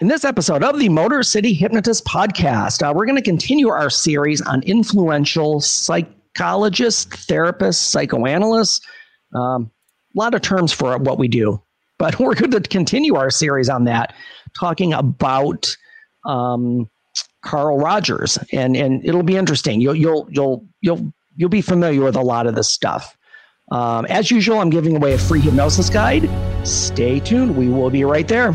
In this episode of the Motor City Hypnotist podcast, uh, we're going to continue our series on influential psychologists, therapists, psychoanalysts. Um, a lot of terms for what we do, but we're going to continue our series on that, talking about um, Carl Rogers, and and it'll be interesting. You'll you'll you'll you'll you'll be familiar with a lot of this stuff. Um, as usual, I'm giving away a free hypnosis guide. Stay tuned. We will be right there.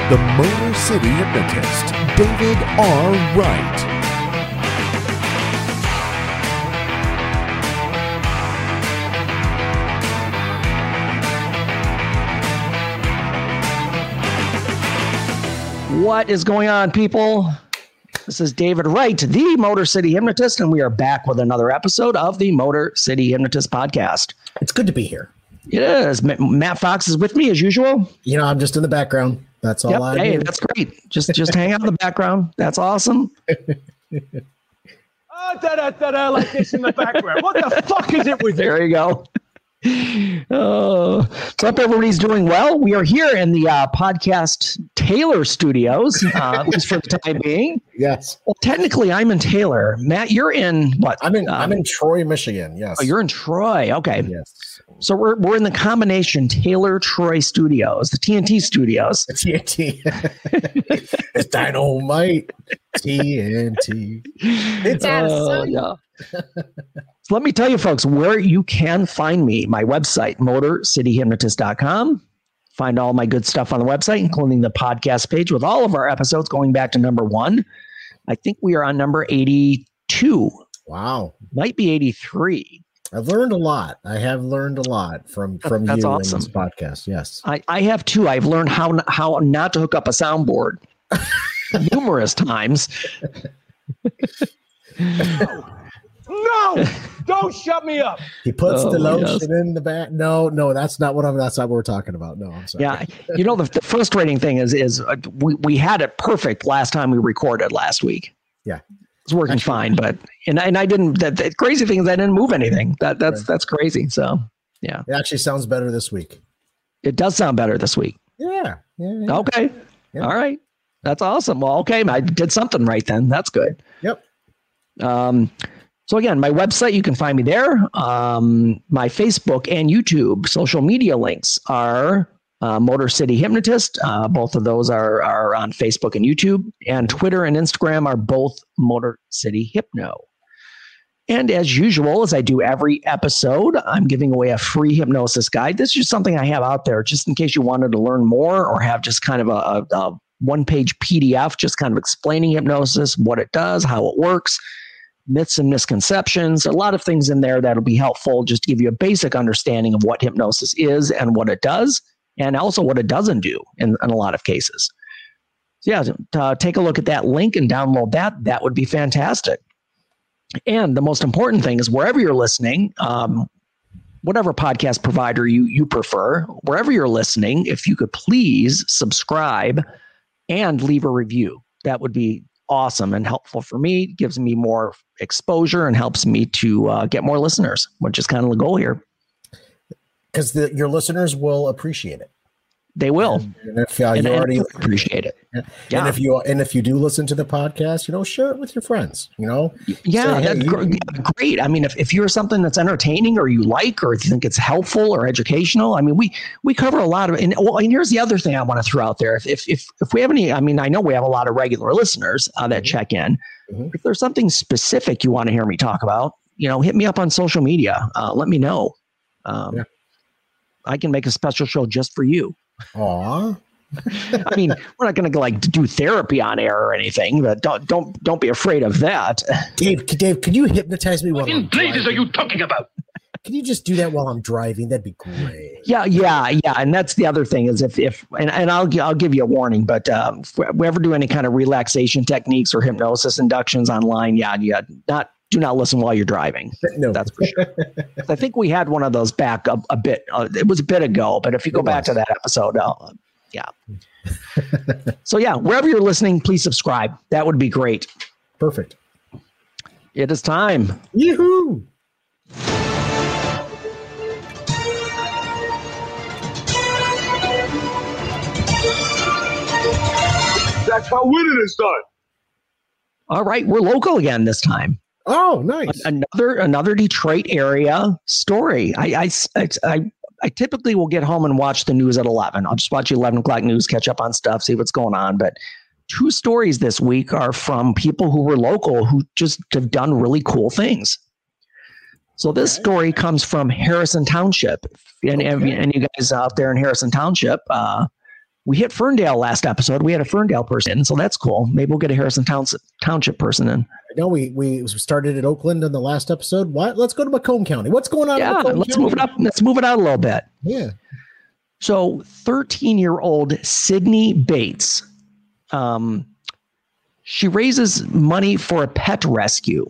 the Motor City hypnotist, David R. Wright. What is going on, people? This is David Wright, the Motor City Hypnotist, and we are back with another episode of the Motor City Hypnotist podcast. It's good to be here. It is. Matt Fox is with me as usual. You know, I'm just in the background. That's all Yep. I Hey, do. that's great. Just just hang out in the background. That's awesome. Ah, da, da, da, da, like this in the background. What the fuck is it with you? There you go. Oh, so hope everybody's doing well. We are here in the uh, podcast Taylor Studios, uh, at least for the time being. Yes. Well, technically, I'm in Taylor. Matt, you're in what? I'm in Um, I'm in Troy, Michigan. Yes. Oh, you're in Troy. Okay. yes. So we're, we're in the combination Taylor Troy Studios, the TNT Studios. The TNT. it's dynamite. TNT. It's Oh, yeah. So let me tell you, folks, where you can find me. My website, motorcityhypnotist.com. Find all my good stuff on the website, including the podcast page with all of our episodes going back to number one. I think we are on number 82, wow. might be 83. I've learned a lot. I have learned a lot from from That's you awesome. in this podcast. Yes. I, I have too. I've learned how how not to hook up a soundboard numerous times. No, don't shut me up. He puts Oh, the lotion yes. in the back. No, no, that's not what I'm. That's not what we're talking about. No, I'm sorry. Yeah, you know the, the frustrating thing is is uh, we, we had it perfect last time we recorded last week. Yeah. it's working fine, but and I- and I didn't. That the crazy thing is I didn't move anything. That that's Right. that's crazy. So yeah, It actually sounds better this week. it does sound better this week. Yeah. Yeah. yeah. Okay, Yeah. all right, that's awesome. Well, okay, I did something right then. That's good. Yep. Um, so again, my website, you can find me there. Um, my Facebook and YouTube social media links are uh, Motor City Hypnotist. Uh, both of those are, are on Facebook and YouTube. And Twitter and Instagram are both Motor City Hypno. And as usual, as I do every episode, I'm giving away a free hypnosis guide. This is just something I have out there just in case you wanted to learn more or have just kind of a, a, a one page PDF, just kind of explaining hypnosis, what it does, how it works myths and misconceptions, a lot of things in there that'll be helpful just to give you a basic understanding of what hypnosis is and what it does, and also what it doesn't do in, in a lot of cases. So, yeah, uh, take a look at that link and download that. That would be fantastic. And the most important thing is wherever you're listening, um, whatever podcast provider you you prefer, wherever you're listening, if you could please subscribe and leave a review, that would be awesome and helpful for me. It gives me more exposure and helps me to uh, get more listeners, which is kind of the goal here. Because your listeners will appreciate it. They will, And if uh, and, you and already appreciate it. and Yeah, if you and if you do listen to the podcast, you know, share it with your friends. You know, yeah, say, hey, that's gr- yeah, great. I mean, if, if you're something that's entertaining or you like or if you think it's helpful or educational, I mean, we we cover a lot of. And, well, and here's the other thing I want to throw out there: if if if, if we have any, I mean, I know we have a lot of regular listeners uh, that Mhm. check in. Mhm. If there's something specific you want to hear me talk about, you know, hit me up on social media. Uh, let me know. Um, Yeah. I can make a special show just for you. Aw, I mean, we're not going to like do therapy on air or anything, but don't don't don't be afraid of that. Dave, Dave, could you hypnotize me? What while in I'm blazes are you talking about? Can you just do that while I'm driving? That'd be great. Yeah, yeah, yeah. And that's the other thing is if if and, and I'll I'll give you a warning, but um, if we ever do any kind of relaxation techniques or hypnosis inductions online, yeah, yeah, not do not listen while you're driving. No, That's for sure. I think we had one of those back a, a bit. Uh, it was a bit ago, but if you go It back to that episode, uh, yeah. so yeah, wherever you're listening, please subscribe. That would be great. perfect. It is time. Yoo-hoo! That's how winning is done. All right, we're local again this time. Oh, nice. another another Detroit area story. I, I, I, I typically will get home and watch the news at 11. I'll just watch the 11 o'clock news, catch up on stuff, see what's going on. But two stories this week are from people who were local who just have done really cool things. So this story comes from Harrison Township. And, and, Okay. and you guys out there in Harrison Township, uh, we hit Ferndale last episode. We had a Ferndale person in, so that's cool. Maybe we'll get a Harrison Township, Township person in. I know we we started at Oakland in the last episode. What? Let's go to Macomb County. What's going on? Yeah, let's County? move it up. Let's move it out a little bit. Yeah. So, 13 year old Sydney Bates, um, she raises money for a pet rescue.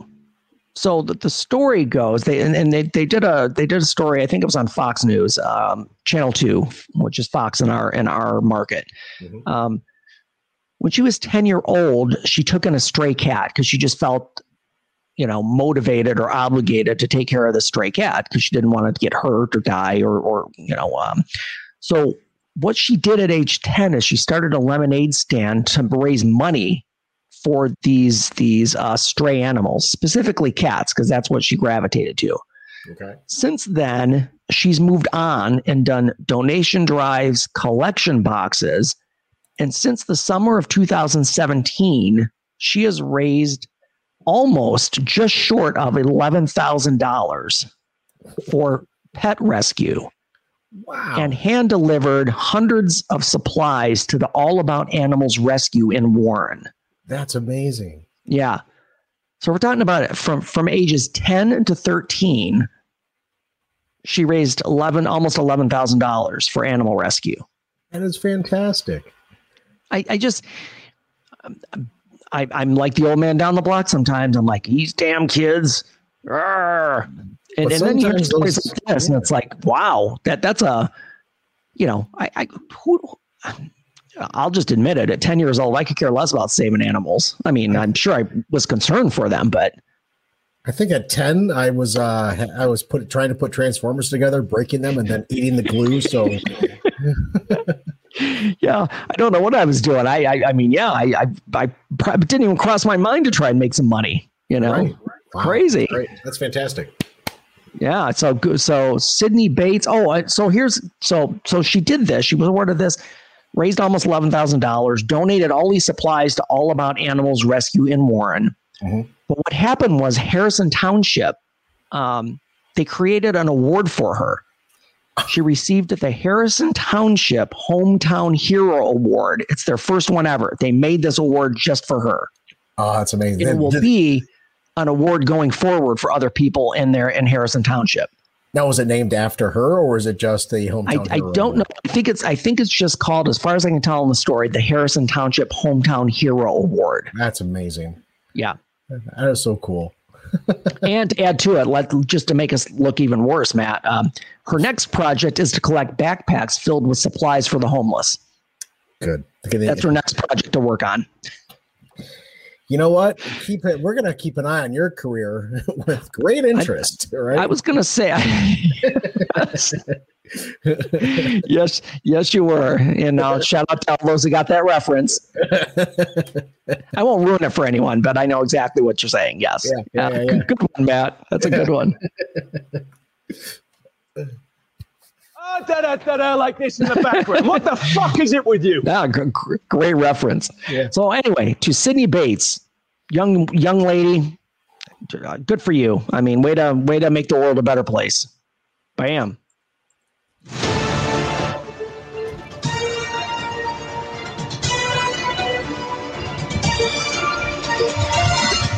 So the, the story goes, they and, and they, they did a they did a story. I think it was on Fox News, um, Channel Two, which is Fox in our in our market. Mhm. Um, when she was 10 year old, she took in a stray cat because she just felt, you know, motivated or obligated to take care of the stray cat because she didn't want it to get hurt or die or, or you know. Um, so what she did at age 10 is she started a lemonade stand to raise money for these these uh, stray animals, specifically cats, because that's what she gravitated to. Okay. Since then, she's moved on and done donation drives, collection boxes. And since the summer of 2017, she has raised almost just short of $11,000 for pet rescue Wow. and hand delivered hundreds of supplies to the All About Animals Rescue in Warren. That's amazing. Yeah. So we're talking about it from from ages 10 to 13. She raised 11 almost $11,000 for animal rescue. That is fantastic. I, I just I, I'm like the old man down the block sometimes. I'm like, these damn kids. Arr. And, and then you hear stories those- like this, and it's like, wow, that that's a, you know, I, I who, I'll just admit it. At 10 years old, I could care less about saving animals. I mean, I'm sure I was concerned for them, but I think at 10 I was uh I was put trying to put transformers together, breaking them and then eating the glue. So yeah, I don't know what I was doing. I, I, I mean, yeah, I, I, I didn't even cross my mind to try and make some money. You know, Right. Wow. crazy. Great. That's fantastic. Yeah. So good. So Sydney Bates. Oh, so here's so so she did this. She was awarded this, raised almost eleven thousand dollars, donated all these supplies to All About Animals Rescue in Warren. Mhm. But what happened was Harrison Township, um, they created an award for her. She received the Harrison Township Hometown Hero Award. It's their first one ever. They made this award just for her Oh, that's amazing. it will be an award going forward for other people in there in Harrison Township. Now was it named after her or is it just the I, hometown? I hero don't know. I think it's I think it's just called, as far as I can tell in the story, the Harrison Township Hometown Hero Award. That's amazing. Yeah. That is so cool. and to add to it, let just to make us look even worse, Matt. Um, her next project is to collect backpacks filled with supplies for the homeless. Good. That's her next project to work on. You know what? Keep it. We're gonna keep an eye on your career with great interest. right? I was gonna say, yes, yes, you were. And now shout out to all those who got that reference. I won't ruin it for anyone, but I know exactly what you're saying. Yes. Yeah, yeah, yeah, yeah. Good one, Matt. That's a good one. Ah, da da da da, like this in the background. what the fuck is it with you? Yeah, gr- gr- great reference. Yeah. So anyway, to Sydney Bates, young young lady, uh, good for you. I mean, way to way to make the world a better place. Bam.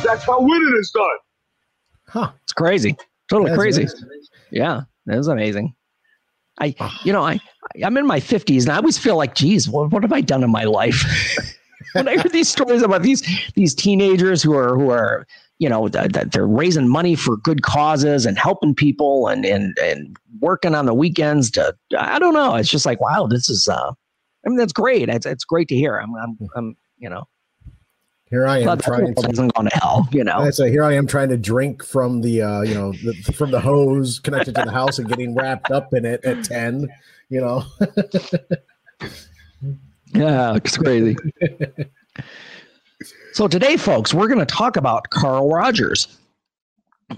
That's how winning is done. huh? It's crazy. totally That's crazy. amazing. Yeah, that is amazing. I, you know, I, I'm in my 50s and I always feel like, geez, what, what have I done in my life? when I hear these stories about these these teenagers who are who are, you know, that that they're raising money for good causes and helping people and and and working on the weekends to, I don't know. It's just like, wow, this is, uh, I mean, that's great. It's it's great to hear. I'm, I'm, I'm you know, Here I am that trying to. hasn't gone to hell. You know, I say here I am trying to drink from the uh, you know the, from the hose connected to the house and getting wrapped up in it at ten. You know, Yeah, it's crazy. so today, folks, we're going to talk about Carl Rogers.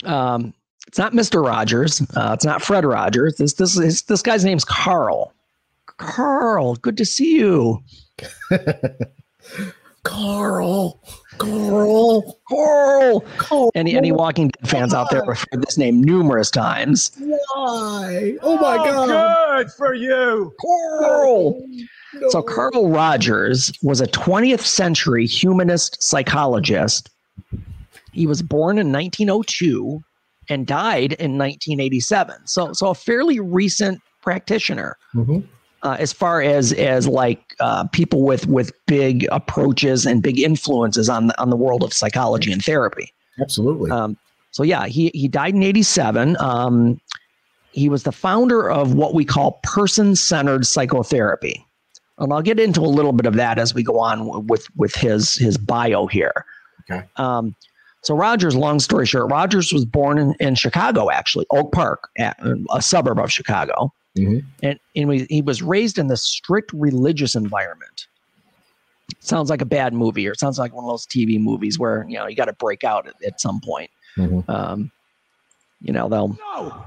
Um, it's not Mister Rogers. Uh, it's not Fred Rogers. This this is this guy's name's Carl. Carl, good to see you. Carl, Carl, Carl. Carl. Any any Walking Dead fans out there have heard this name numerous times. Why? Oh my God! Good for you. Carl. So Carl Rogers was a 20th century humanist psychologist. He was born in 1902 and died in 1987. So so a fairly recent practitioner Mhm. Uh, as far as as like uh, people with with big approaches and big influences on the on the world of psychology and therapy. Absolutely. Um, so yeah, he he died in '87. Um, he was the founder of what we call person-centered psychotherapy, and I'll get into a little bit of that as we go on with with his his bio here. Okay. Um, so Rogers, long story short, Rogers was born in, in Chicago, actually Oak Park, a suburb of Chicago, Mhm. and and we, he was raised in this strict religious environment. Sounds like a bad movie, or it sounds like one of those TV movies where you know you got to break out at, at some point. Mhm. Um, you know, they'll No,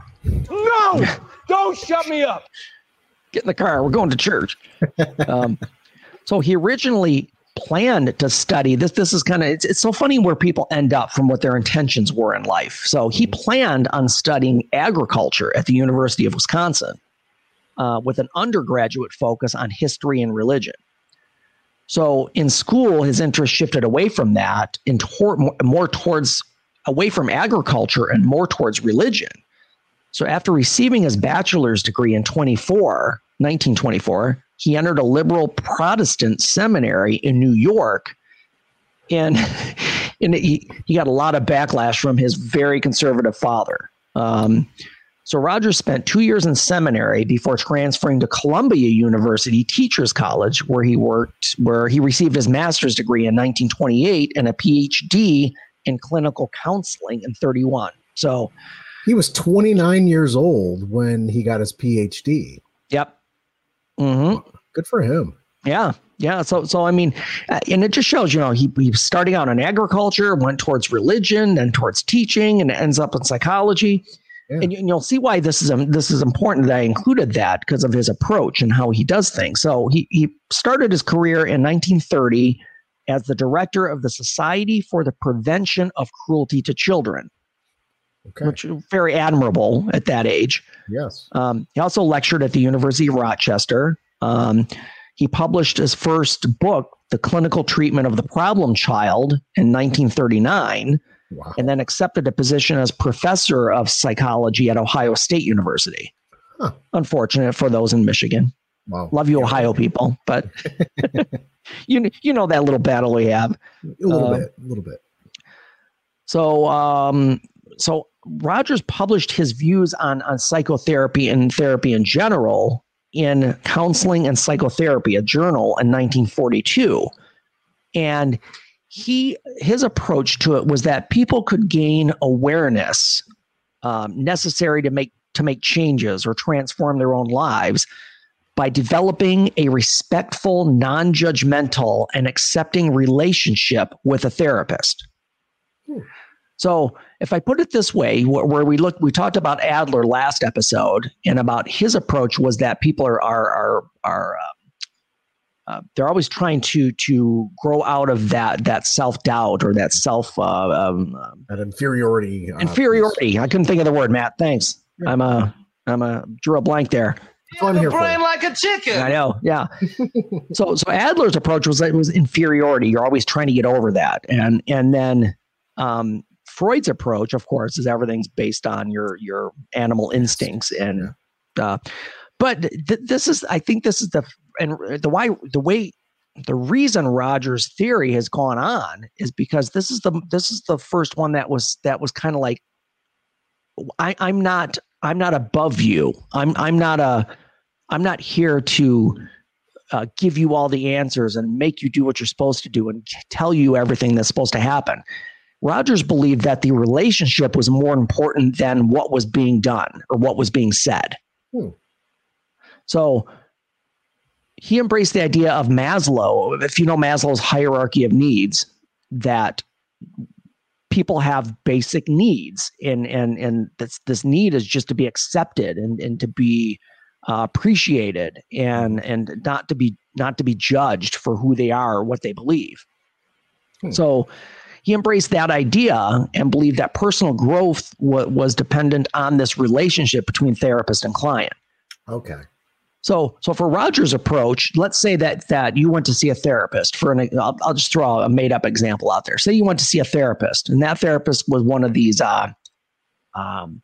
no, don't shut me up. get in the car. We're going to church. um, so he originally planned to study this. This is kind of it's, it's so funny where people end up from what their intentions were in life. So he planned on studying agriculture at the University of Wisconsin uh, with an undergraduate focus on history and religion. So in school, his interest shifted away from that and toward, more, towards away from agriculture and more towards religion. So after receiving his bachelor's degree in 24, 1924, he entered a liberal Protestant seminary in New York. And, and he, he got a lot of backlash from his very conservative father. Um, so Rogers spent two years in seminary before transferring to Columbia University Teachers College, where he worked, where he received his master's degree in 1928 and a PhD in clinical counseling in 31. So, He was 29 years old when he got his PhD. yep. Mm-hmm. Good for him. Yeah, yeah. So, so I mean, uh, and it just shows, you know, he he starting out in agriculture, went towards religion, then towards teaching, and ends up in psychology. Yeah. And, you, and you'll see why this is um, this is important that I included that because of his approach and how he does things. So he he started his career in 1930 as the director of the Society for the Prevention of Cruelty to Children, Okay. which is very admirable at that age. yes. Um, he also lectured at the University of Rochester. Um, he published his first book, The Clinical Treatment of the Problem Child, in 1939, Wow. and then accepted a position as professor of psychology at Ohio State University. Huh. Unfortunate for those in Michigan. Wow. Love you, Ohio people, but you you know that little battle we have. A little Uh, bit. A little bit. So, um, so Rogers published his views on on psychotherapy and therapy in general in Counseling and Psychotherapy, a journal in 1942, and he his approach to it was that people could gain awareness um, necessary to make to make changes or transform their own lives by developing a respectful, non-judgmental, and accepting relationship with a therapist. So, if I put it this way, where we looked, we talked about Adler last episode, and about his approach was that people are are are are uh, uh, they're always trying to to grow out of that that self doubt or that self uh, um, um, That inferiority. uh, inferiority. I couldn't think of the word, Matt. Thanks. Yeah. I'm a I'm a drew a blank there. That's what I'm here for. like a chicken. I know. Yeah. so so Adler's approach was that it was inferiority. You're always trying to get over that, and and then um, Freud's approach, of course, is everything's based on your your animal instincts and. Uh, but th- this is, I think, this is the and the why the way the reason Rogers' theory has gone on is because this is the this is the first one that was that was kind of like I, I'm not I'm not above you. I'm I'm not a I'm not here to uh, give you all the answers and make you do what you're supposed to do and tell you everything that's supposed to happen. Rogers believed that the relationship was more important than what was being done or what was being said. Hmm. So he embraced the idea of Maslow. If you know Maslow's hierarchy of needs, that people have basic needs, and and and this this need is just to be accepted and and to be uh, appreciated and and not to be not to be judged for who they are or what they believe. Hmm. So he embraced that idea and believed that personal growth w- was dependent on this relationship between therapist and client. Okay. So, so for Rogers' approach, let's say that that you went to see a therapist. For an, I'll, I'll just throw a made up example out there. Say you went to see a therapist, and that therapist was one of these, uh, um,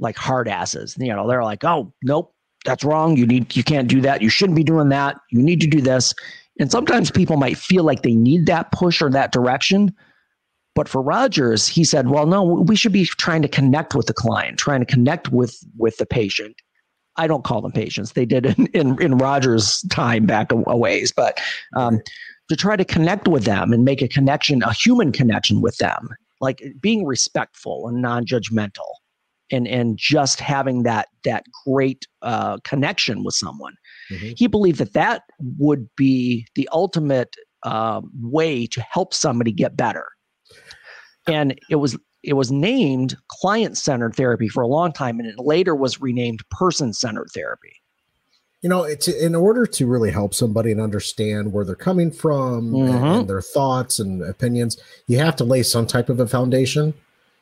like hard asses. You know, they're like, "Oh, nope, that's wrong. You need, you can't do that. You shouldn't be doing that. You need to do this." And sometimes people might feel like they need that push or that direction. But for Rogers, he said, "Well, no, we should be trying to connect with the client, trying to connect with with the patient." I don't call them patients. They did in in, in Rogers' time back a, ways, but um, to try to connect with them and make a connection, a human connection with them, like being respectful and non-judgmental, and and just having that that great uh, connection with someone. Mm-hmm. He believed that that would be the ultimate uh, way to help somebody get better. And it was it was named client centered therapy for a long time and it later was renamed person centered therapy you know it's in order to really help somebody and understand where they're coming from mm-hmm. and, and, their thoughts and opinions you have to lay some type of a foundation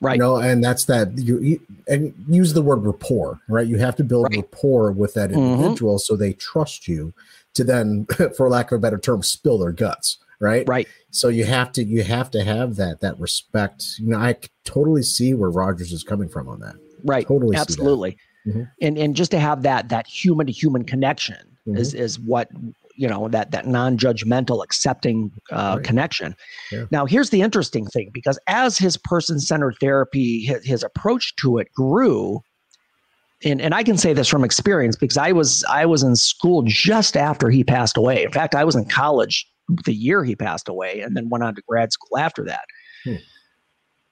right you know and that's that you, you and use the word rapport right you have to build right. rapport with that mm-hmm. individual mm-hmm. so they trust you to then for lack of a better term spill their guts right right so you have to you have to have that that respect you know i totally see where rogers is coming from on that right totally absolutely mm-hmm. and and just to have that that human to human connection mm-hmm. is is what you know that that non-judgmental accepting uh, right. connection yeah. now here's the interesting thing because as his person-centered therapy his, his approach to it grew and, and I can say this from experience because I was I was in school just after he passed away. In fact, I was in college the year he passed away and then went on to grad school after that. Hmm.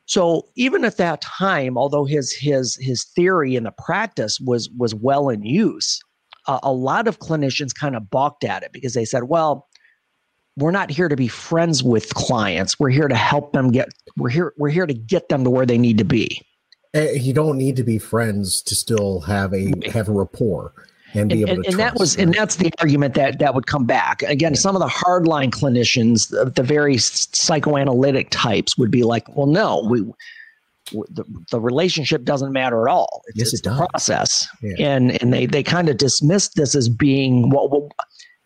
So even at that time, although his his his theory and the practice was was well in use, uh, a lot of clinicians kind of balked at it because they said, "Well, we're not here to be friends with clients. We're here to help them get. We're here. We're here to get them to where they need to be." Eh, you don't need to be friends to still have a have a rapport and be and, able to. And, that was, and that's the argument that that would come back again. Yeah. Some of the hardline clinicians, the, the very psychoanalytic types, would be like, "Well, no, we." The, the relationship doesn't matter at all. It's, yes, it's it does. process, yeah. and and they they kind of dismissed this as being what, well,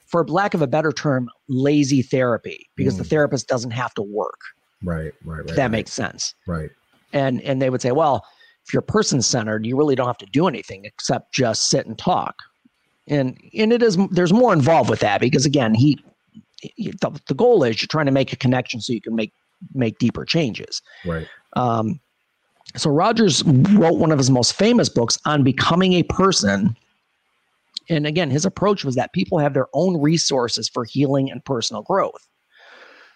for lack of a better term, lazy therapy because mm. the therapist doesn't have to work. Right, right, right. that right. makes sense. Right. And and they would say, well, if you're person centered, you really don't have to do anything except just sit and talk and and it is there's more involved with that because again he, he the, the, goal is you're trying to make a connection so you can make make deeper changes. Right. Um, so rogers wrote one of his most famous books on becoming a person. And again his approach was that people have their own resources for healing and personal growth.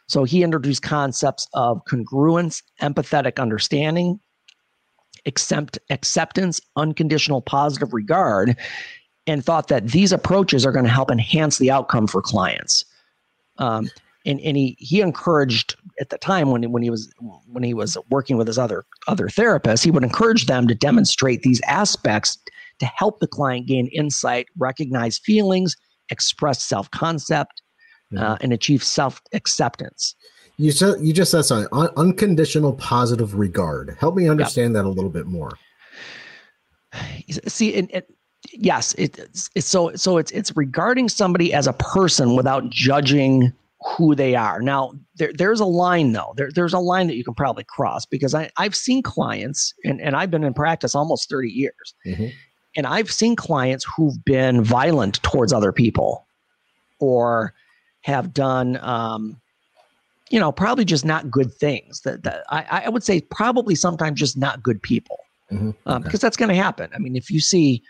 So he introduced concepts of congruence empathetic understanding accept, acceptance unconditional positive regard and thought that these approaches are going to help enhance the outcome for clients. Um, and, and he he encouraged at the time when when he was when he was working with his other other therapists, he would encourage them to demonstrate these aspects to help the client gain insight, recognize feelings, express self concept, mm-hmm. uh, and achieve self acceptance. You said you just said something Un- unconditional positive regard. Help me understand yep. that a little bit more. See, and, and yes, it, it's, it's so so it's it's regarding somebody as a person without judging who they are. Now, there, there's a line though. There, there's a line that you can probably cross because I, I've seen clients, and, and I've been in practice almost 30 years, mm-hmm. and I've seen clients who've been violent towards other people, or have done, um, you know, probably just not good things. That, that I, I would say probably sometimes just not good people, mm-hmm. um, okay. because that's going to happen. I mean, if you see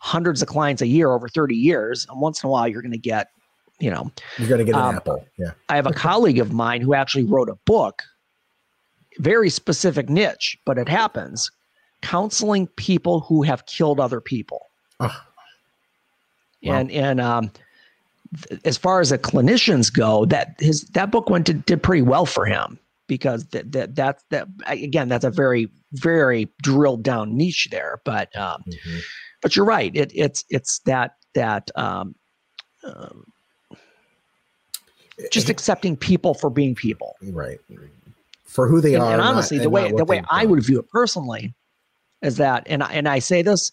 hundreds of clients a year over 30 years, and once in a while you're going to get you know, you're going to get an um, apple. Yeah. I have a colleague of mine who actually wrote a book, very specific niche, but it happens counseling people who have killed other people. Oh. Wow. And, and, um, as far as the clinicians go, that his that book went to, did pretty well for him because that that that's that again that's a very very drilled down niche there. But um, mm-hmm. But you're right. It it's it's that that um, um just accepting people for being people. Right. For who they and, are. And honestly, not, the way the way I would view it personally is that, and I, and I say this,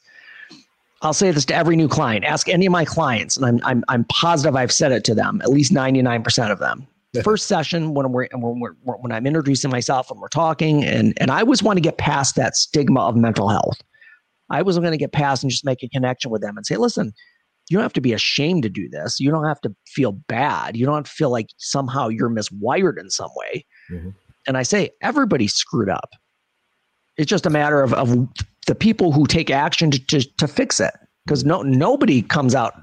I'll say this to every new client. Ask any of my clients, and I'm I'm I'm positive I've said it to them. At least ninety nine percent of them. First session when we're when we're when I'm introducing myself and we're talking, and and I always want to get past that stigma of mental health. I was going to get past and just make a connection with them and say, listen, you don't have to be ashamed to do this. You don't have to feel bad. You don't have to feel like somehow you're miswired in some way. Mm-hmm. And I say, everybody's screwed up. It's just a matter of, of the people who take action to, to, to fix it. Because no nobody comes out.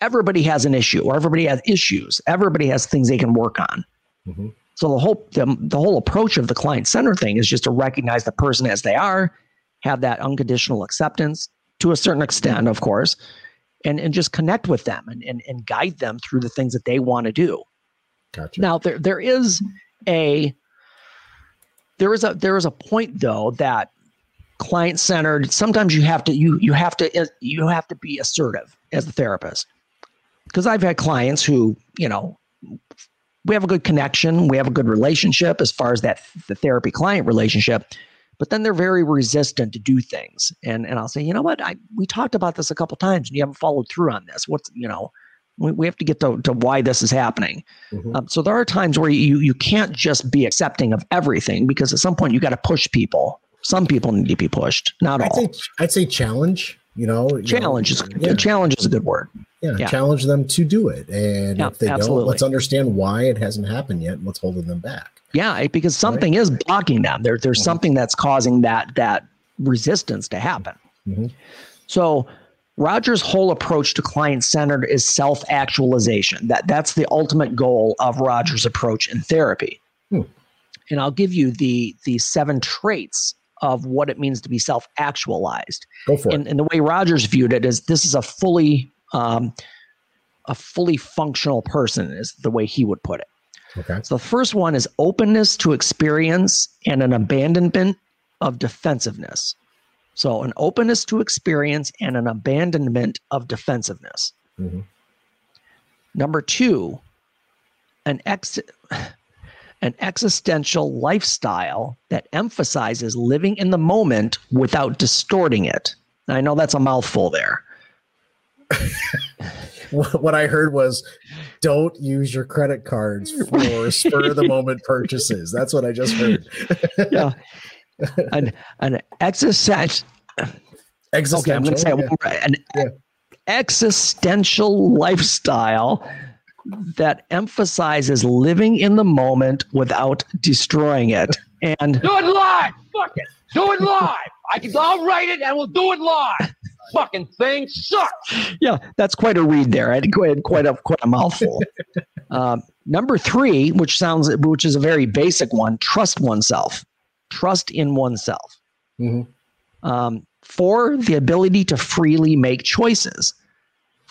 Everybody has an issue, or everybody has issues. Everybody has things they can work on. Mm-hmm. So the whole the, the whole approach of the client center thing is just to recognize the person as they are, have that unconditional acceptance to a certain extent, of course, and, and just connect with them and, and, and guide them through the things that they want to do. Gotcha. Now there there is a there is a there is a point though that client centered sometimes you have to you you have to uh, you have to be assertive as a therapist because I've had clients who you know we have a good connection we have a good relationship as far as that the therapy client relationship but then they're very resistant to do things. And and I'll say, you know what, I we talked about this a couple times, and you haven't followed through on this. What's you know, we, we have to get to, to why this is happening. Mm-hmm. Um, so there are times where you you can't just be accepting of everything because at some point you got to push people. Some people need to be pushed, not I'd all. Say, I'd say challenge. You know, challenge you know, is yeah. challenge is a good word. Yeah, yeah, challenge them to do it, and yeah, if they absolutely. don't, let's understand why it hasn't happened yet. and What's holding them back? Yeah, because something right. is blocking them. There, there's mm-hmm. something that's causing that that resistance to happen. Mm-hmm. So Rogers' whole approach to client centered is self actualization. That that's the ultimate goal of Rogers' approach in therapy. Hmm. And I'll give you the the seven traits of what it means to be self actualized. And. And the way Rogers viewed it is this is a fully um, a fully functional person is the way he would put it. Okay. So the first one is openness to experience and an abandonment of defensiveness. So an openness to experience and an abandonment of defensiveness. Mm-hmm. Number two, an ex an existential lifestyle that emphasizes living in the moment without distorting it. I know that's a mouthful there. what I heard was don't use your credit cards for spur of the moment purchases. That's what I just heard. yeah. An, an existential, existential. Okay, I'm going to say yeah. an yeah. existential lifestyle that emphasizes living in the moment without destroying it. And do it live. Fuck it. Do it live. I can. I'll write it and we'll do it live fucking thing sucks. Yeah, that's quite a read there. I had quite, quite a quite a mouthful. um, number three, which sounds which is a very basic one, trust oneself. Trust in oneself. Mm-hmm. Um, four, the ability to freely make choices.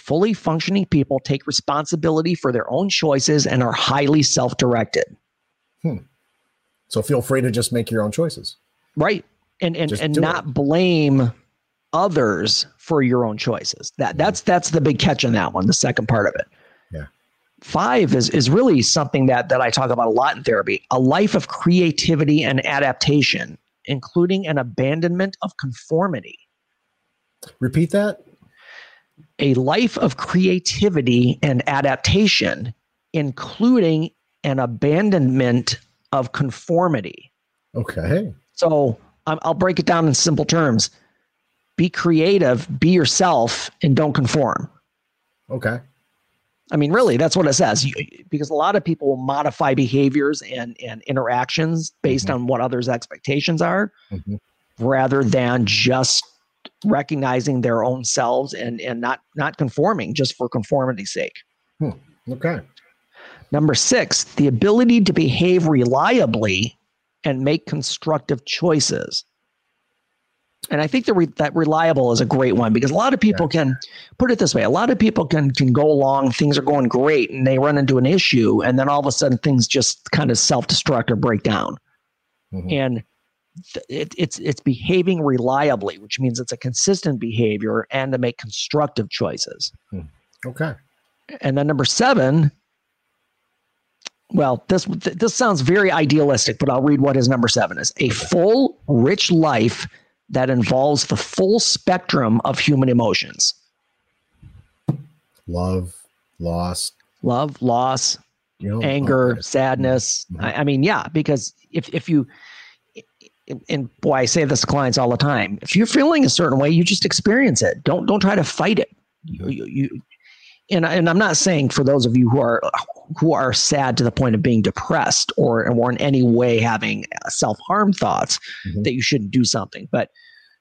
Fully functioning people take responsibility for their own choices and are highly self-directed. Hmm. So feel free to just make your own choices. Right. And and, and not it. blame others for your own choices. That that's that's the big catch on that one, the second part of it. Yeah. Five is is really something that that I talk about a lot in therapy, a life of creativity and adaptation, including an abandonment of conformity. Repeat that. A life of creativity and adaptation, including an abandonment of conformity. Okay. So um, I'll break it down in simple terms be creative, be yourself, and don't conform. Okay. I mean, really, that's what it says. You, because a lot of people will modify behaviors and, and interactions based Mhm. on what others' expectations are, Mhm. rather than just recognizing their own selves and and not not conforming just for conformity's sake. Okay. Number six, the ability to behave reliably and make constructive choices. And I think that re- that reliable is a great one because a lot of people can put it this way: a lot of people can can go along, things are going great, and they run into an issue, and then all of a sudden things just kind of self destruct or break down. Mhm. And it, it's it's behaving reliably, which means it's a consistent behavior and to make constructive choices. Okay. And then number seven, well, this this sounds very idealistic, but I'll read what his number seven is: a full, rich life that involves the full spectrum of human emotions, Love, loss, love, loss, you know, anger, okay. sadness. Mhm. I, I mean, yeah, because if if you and boy, I say this to clients all the time. If you're feeling a certain way, you just experience it. Don't don't try to fight it. You, you, you and and I'm not saying for those of you who are who are sad to the point of being depressed or or in any way having self harm thoughts Mhm. that you shouldn't do something, but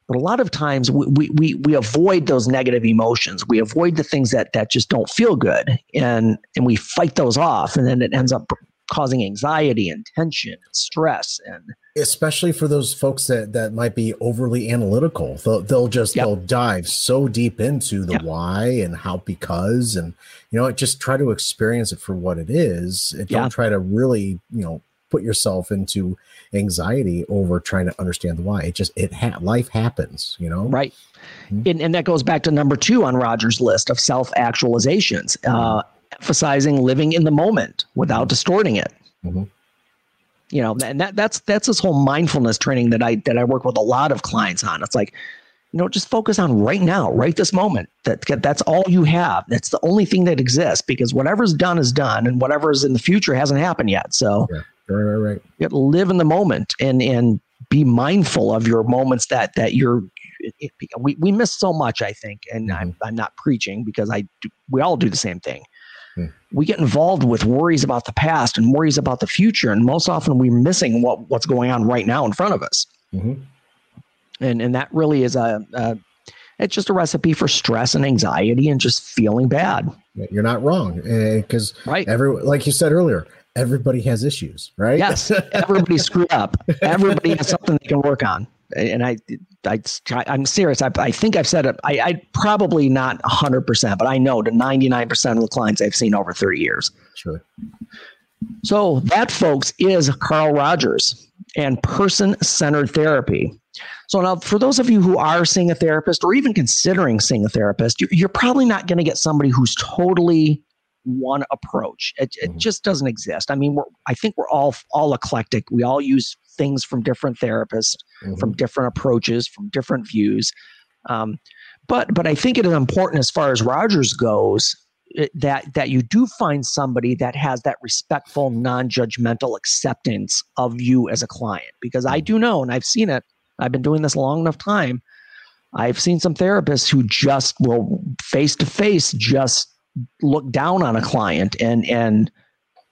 but a lot of times we, we we we avoid those negative emotions. We avoid the things that that just don't feel good, and and we fight those off, and then it ends up causing anxiety and tension and stress and especially for those folks that that might be overly analytical they'll, they'll just Yep. they'll dive so deep into the Yep. why and how because and you know just try to experience it for what it is and Yeah. don't try to really you know put yourself into anxiety over trying to understand the why it just it ha- life happens you know Right. Mhm. And, and that goes back to number two on Rogers' list of self actualizations, uh, emphasizing living in the moment without distorting it. Mhm. You know, and that that's that's this whole mindfulness training that I that I work with a lot of clients on. It's like, you know, just focus on right now, right this moment. That that's all you have. That's the only thing that exists because whatever's done is done, and whatever's in the future hasn't happened yet. So right right right you have to live in the moment and and be mindful of your moments that that you're it, it- we, we miss so much i think and mm-hmm. I'm, I'm not preaching because i do, we all do the same thing We get involved with worries about the past and worries about the future. And most often we're missing what what's going on right now in front of us. Mhm. and and that really is a, a it's just a recipe for stress and anxiety and just feeling bad. You're not wrong. Because right. every like you said earlier everybody has issues right? Yes, everybody's screwed up. Everybody has something they can work on. And I, I, I'm serious. I, I think I've said it. I, I probably not 100%, but I know to 99% of the clients I've seen over 30 years. sure So that, folks, is Carl Rogers and person centered therapy. So now, for those of you who are seeing a therapist or even considering seeing a therapist, you- you're probably not going to get somebody who's totally one approach. It, it Mhm. just doesn't exist. I mean, we're, I think we're all all eclectic. We all use things from different therapists, Mhm. from different approaches, from different views. Um, but but I think it is important as far as Rogers goes it- that that you do find somebody that has that respectful, non-judgmental acceptance of you as a client. Because I do know, and I've seen it. I've been doing this long enough time. I've seen some therapists who just will face to face just look down on a client and and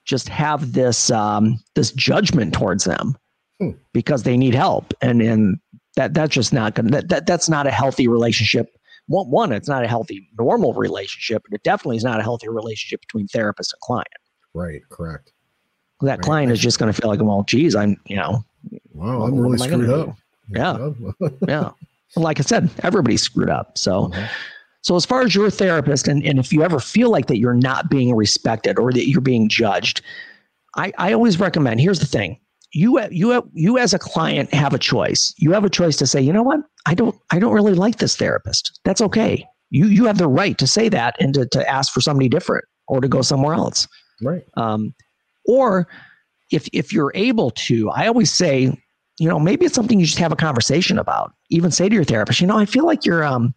just have this um, this judgment towards them Hmm. because they need help and and that that's just not gonna that, that that's not a healthy relationship one, one it's not a healthy normal relationship but it definitely is not a healthy relationship between therapist and client right correct that Right. client is just going to feel like well geez i'm you know wow i'm really am I gonna screwed up Yeah. yeah like i said everybody's screwed up so Mhm. So, as far as your therapist, and, and if you ever feel like that you're not being respected or that you're being judged, I, I always recommend here's the thing you you you as a client have a choice. You have a choice to say, you know what, I don't I don't really like this therapist. That's okay. You you have the right to say that and to, to ask for somebody different or to go somewhere else. right Um, or if if you're able to, I always say, you know, maybe it's something you just have a conversation about. Even say to your therapist, you know, I feel like you're um,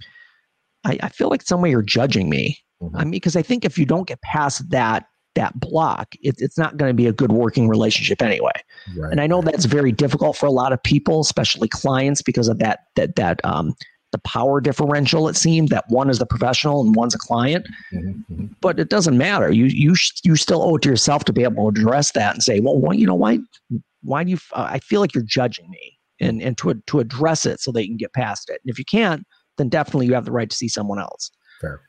I, I feel like some way you're judging me. Mhm. I mean, because I think if you don't get past that that block, it, it's not going to be a good working relationship anyway. Right. And I know that's very difficult for a lot of people, especially clients, because of that that that um, the power differential. It seemed that one is the professional and one's a client, mm-hmm. mm-hmm. but it doesn't matter. You you you still owe it to yourself to be able to address that and say, well, you know, why why do you? Uh, I feel like you're judging me, and and to to address it so that you can get past it. And if you can't, then definitely you have the right to see someone else. Fair.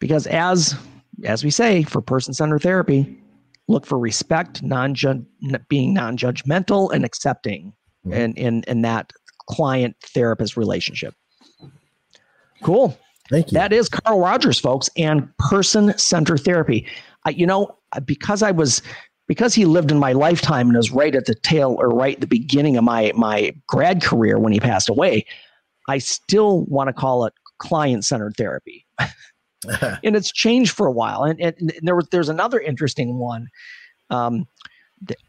Because as as we say for person centered therapy, look for respect, non being non judgmental and accepting, mm-hmm. in in in that client therapist relationship. Cool. Thank you. That is Carl Rogers, folks, and person centered therapy. I, you know, because I was because he lived in my lifetime and was right at the tail or right at the beginning of my my grad career when he passed away, I still want to call it client centered therapy. and it's changed for a while. And, and, and, there was there's another interesting one. Um,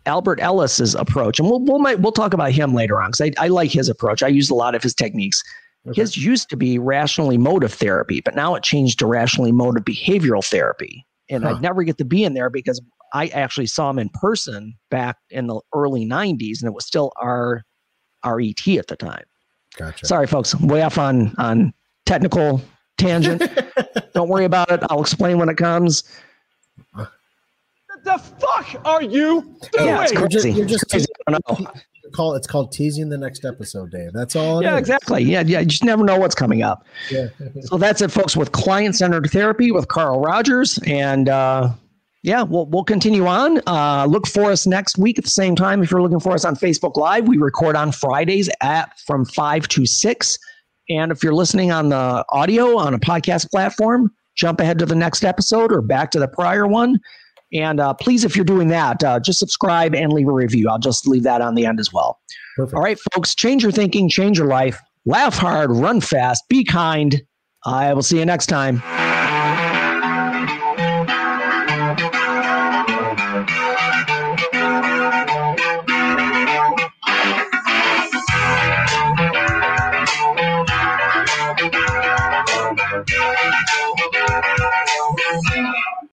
Albert Ellis's approach, and we'll we'll might, we'll talk about him later on because I, I like his approach. I use a lot of his techniques. Okay. His used to be rational emotive therapy, but now it changed to rational emotive behavioral therapy. And huh. I'd never get to be in there because I actually saw him in person back in the early 90s, and it was still our RET at the time. Gotcha. Sorry, folks, way off on on technical tangent. Don't worry about it. I'll explain when it comes. the fuck are you doing? Yeah, it's crazy. You're just, you're just crazy. Call it's called teasing the next episode, Dave. That's all. yeah, is. exactly. Yeah, yeah. You just never know what's coming up. Yeah. so that's it, folks. With client centered therapy with Carl Rogers, and uh, yeah, we'll we'll continue on. Uh, look for us next week at the same time. If you're looking for us on Facebook Live, we record on Fridays at from five to six. And if you're listening on the audio on a podcast platform, jump ahead to the next episode or back to the prior one. And uh, please, if you're doing that, uh, just subscribe and leave a review. I'll just leave that on the end as well. Perfect. All right, folks, change your thinking, change your life, laugh hard, run fast, be kind. I will see you next time.